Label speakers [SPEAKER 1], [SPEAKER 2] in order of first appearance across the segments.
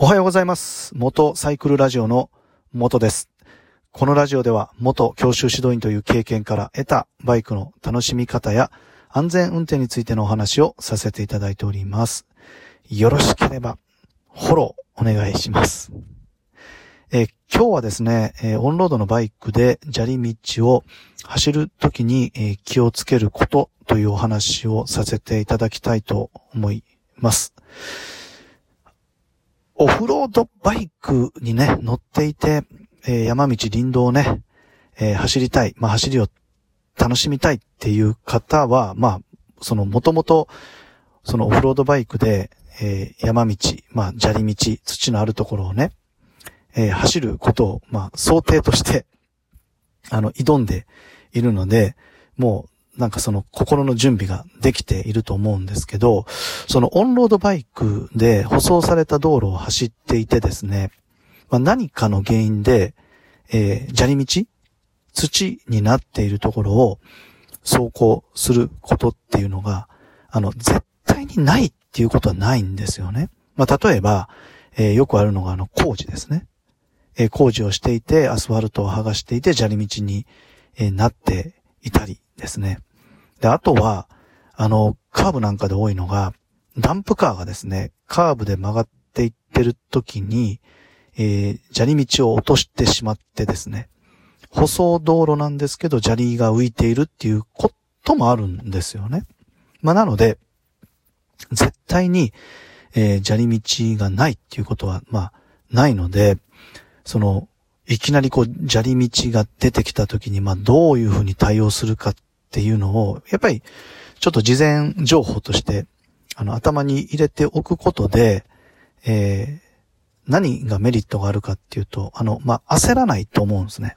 [SPEAKER 1] おはようございます。元サイクルラジオの元です。このラジオでは元教習指導員という経験から得たバイクの楽しみ方や安全運転についてのお話をさせていただいております。よろしければフォローお願いします。え今日はですね、えーオンロードのバイクで砂利道を走るときに、えー気をつけることというお話をさせていただきたいと思います。オフロードバイクにね、乗っていて、えー山道林道をね、えー走りたい、まあ走りを楽しみたいっていう方は、まあ、そのもともと、そのオフロードバイクで、えー山道、まあ砂利道、土のあるところをね、えー走ることを、まあ想定として、あの、挑んでいるので、もう、なんかその心の準備ができていると思うんですけど、そのオンロードバイクで舗装された道路を走っていてですね、まあ、何かの原因で、えー砂利道土になっているところを走行することっていうのが、あの、絶対にないっていうことはないんですよね。まあ、例えば、えーよくあるのがあの工事ですね。えー工事をしていて、アスファルトを剥がしていて、砂利道に、えなっていたりですね。で、あとは、あの、カーブなんかで多いのが、ダンプカーがですね、カーブで曲がっていってる時に、えー砂利道を落としてしまってですね、舗装道路なんですけど、砂利が浮いているっていうこともあるんですよね。まあ、なので、絶対に、えー砂利道がないっていうことは、まあ、ないので、その、いきなりこう、砂利道が出てきた時に、まあ、どういうふうに対応するかっっていうのを、やっぱり、ちょっと事前情報として、あの、頭に入れておくことで、えー何がメリットがあるかっていうと、あの、まあ、焦らないと思うんですね。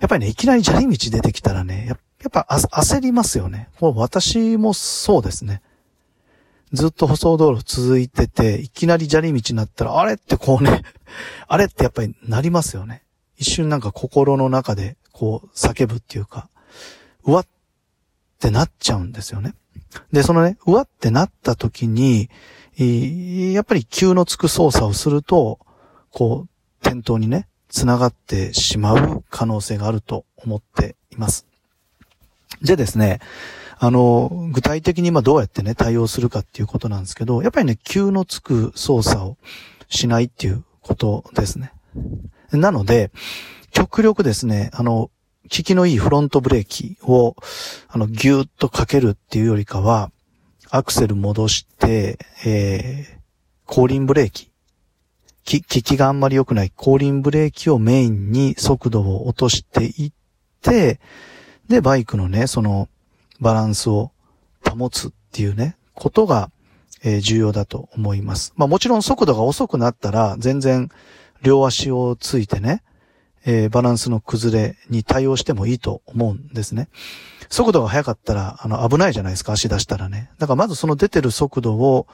[SPEAKER 1] やっぱりね、いきなり砂利道出てきたらね、やっぱ焦りますよね。これ私もそうですね。ずっと舗装道路続いてて、いきなり砂利道になったら、あれってこうね、あれってやっぱりなりますよね。一瞬なんか心の中でこう叫ぶっていうか、うわっってなっちゃうんですよね。で、そのね、うわってなった時に、やっぱり急のつく操作をすると、こう、転倒にね、繋がってしまう可能性があると思っています。でですね、あの、具体的に今どうやってね、対応するかっていうことなんですけど、やっぱりね、急のつく操作をしないっていうことですね。なので、極力ですね、あの、効きのいいフロントブレーキを、あの、ギューッとかけるっていうよりかは、アクセル戻して、えー、後輪ブレーキ。き、効きがあんまり良くない後輪ブレーキをメインに速度を落としていって、で、バイクのね、その、バランスを保つっていうね、ことが、えー重要だと思います。まあもちろん速度が遅くなったら、全然両足をついてね、えーバランスの崩れに対応してもいいと思うんですね。速度が速かったら、あの、危ないじゃないですか、足出したらね。だからまずその出てる速度を、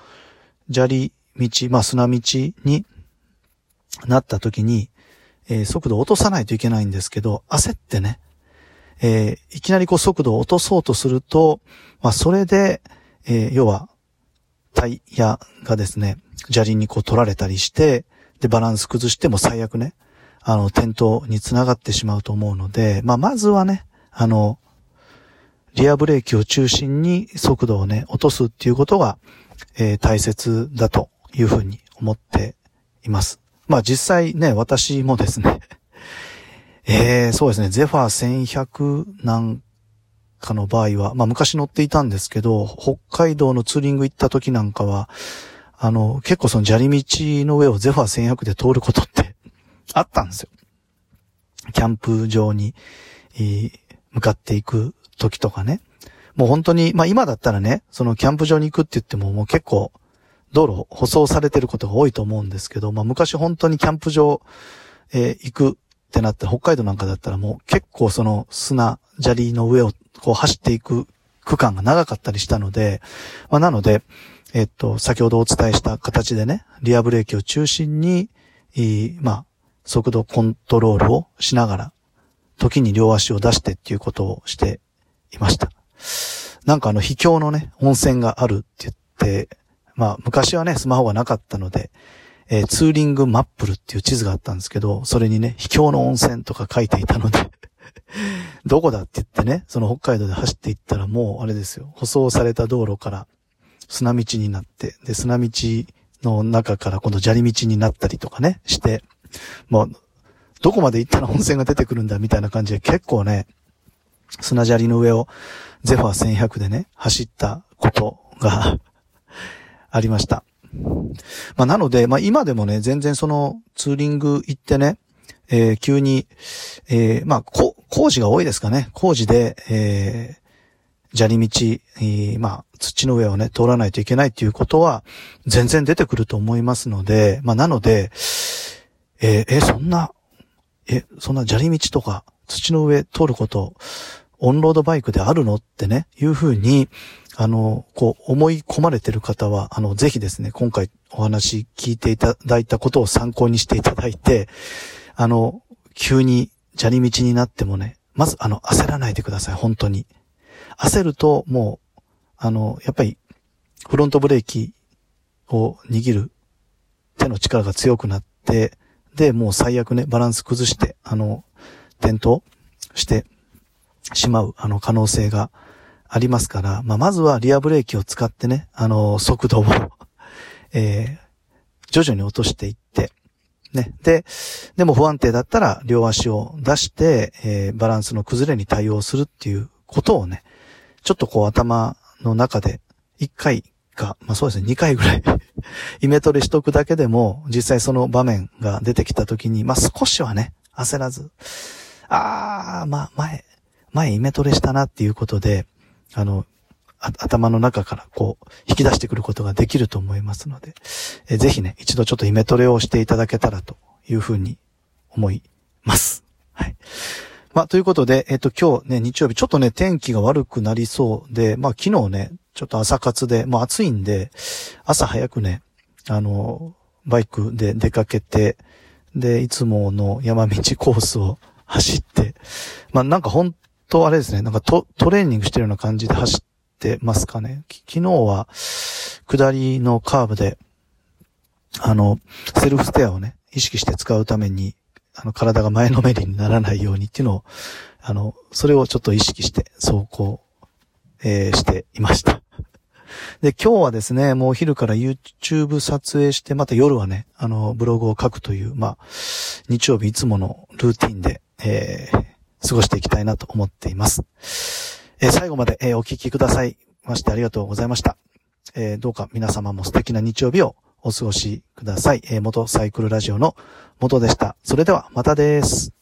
[SPEAKER 1] 砂利道、まあ砂道になった時に、えー速度を落とさないといけないんですけど、焦ってね、えーいきなりこう速度を落とそうとすると、まあそれで、えー要は、タイヤがですね、砂利にこう取られたりして、で、バランス崩しても最悪ね、あの、転倒につながってしまうと思うので、まあまずはね、あの、リアブレーキを中心に速度をね、落とすっていうことが、えー大切だというふうに思っています。まあ実際ね、私もですね、えー、そうですね、ゼファー1100なんかの場合は、まあ昔乗っていたんですけど、北海道のツーリング行った時なんかは、あの、結構その砂利道の上をゼファー1100で通ることってあったんですよ。キャンプ場に、えー向かっていく時とかね。もう本当に、まあ今だったらね、そのキャンプ場に行くって言ってももう結構道路舗装されてることが多いと思うんですけど、まあ昔本当にキャンプ場、えー行くってなったら北海道なんかだったらもう結構その砂、砂利の上をこう走っていく区間が長かったりしたので、まあなので、えっと、先ほどお伝えした形でね、リアブレーキを中心に、えーまあ、速度コントロールをしながら、時に両足を出してっていうことをしていました。なんかあの、秘境のね、温泉があるって言って、まあ、昔はね、スマホがなかったので、えー、ツーリングマップルっていう地図があったんですけど、それにね、秘境の温泉とか書いていたので どこだって言ってね、その北海道で走っていったらもうあれですよ、舗装された道路から砂道になって、で、砂道の中から今度砂利道になったりとかね、して、もう、どこまで行ったら温泉が出てくるんだみたいな感じで結構ね、砂砂利の上をゼファー1100でね、走ったことが ありました。まあ、なので、まあ、今でもね、全然そのツーリング行ってね、えー、急に、えー、まあ、こ、工事が多いですかね。工事で、えー、砂利道、えー、まあ、土の上をね、通らないといけないっていうことは、全然出てくると思いますので、まあ、なので、えー、え、そんな、え、そんな砂利道とか、土の上通ること、オンロードバイクであるのってね、いうふうに、あの、こう、思い込まれてる方は、あの、ぜひですね、今回お話聞いていただいたことを参考にしていただいて、あの、急に砂利道になってもね、まず、あの、焦らないでください、本当に。焦ると、もう、あの、やっぱり、フロントブレーキを握る手の力が強くなって、で、もう最悪ね、バランス崩して、あの、転倒してしまう、あの、可能性がありますから、まあ、まずはリアブレーキを使ってね、あの、速度を えー、徐々に落としていって、ね。で、でも不安定だったら両足を出して、えー、バランスの崩れに対応するっていうことをね、ちょっとこう頭の中で1回か、まあそうですね、2回ぐらい イメトレしとくだけでも、実際その場面が出てきた時に、まあ少しはね、焦らず、あー、まあ前、前イメトレしたなっていうことで、あの、頭の中からこう、引き出してくることができると思いますので、えぜひね、一度ちょっとイメトレをしていただけたらというふうに思います。はい。まあ、ということで、えっ、と、今日ね、日曜日、ちょっとね、天気が悪くなりそうで、まあ、昨日ね、ちょっと朝活で、もう暑いんで、朝早くね、あの、バイクで出かけて、で、いつもの山道コースを走って、まあ、なんか本とあれですね、なんかトトレーニングしてるような感じで走ってますかね。昨日は、下りのカーブで、あの、セルフステアをね、意識して使うために、あの、体が前のめりにならないようにっていうのを、あの、それをちょっと意識して走行、えー、していました。で、今日はですね、もうお昼から YouTube 撮影して、また夜はね、あの、ブログを書くという、まあ、日曜日いつものルーティンで、えー、過ごしていきたいなと思っています。えー、最後まで、えー、お聞きくださいましてありがとうございました。えー、どうか皆様も素敵な日曜日をお過ごしください。え元サイクルラジオの元でした。それではまたです。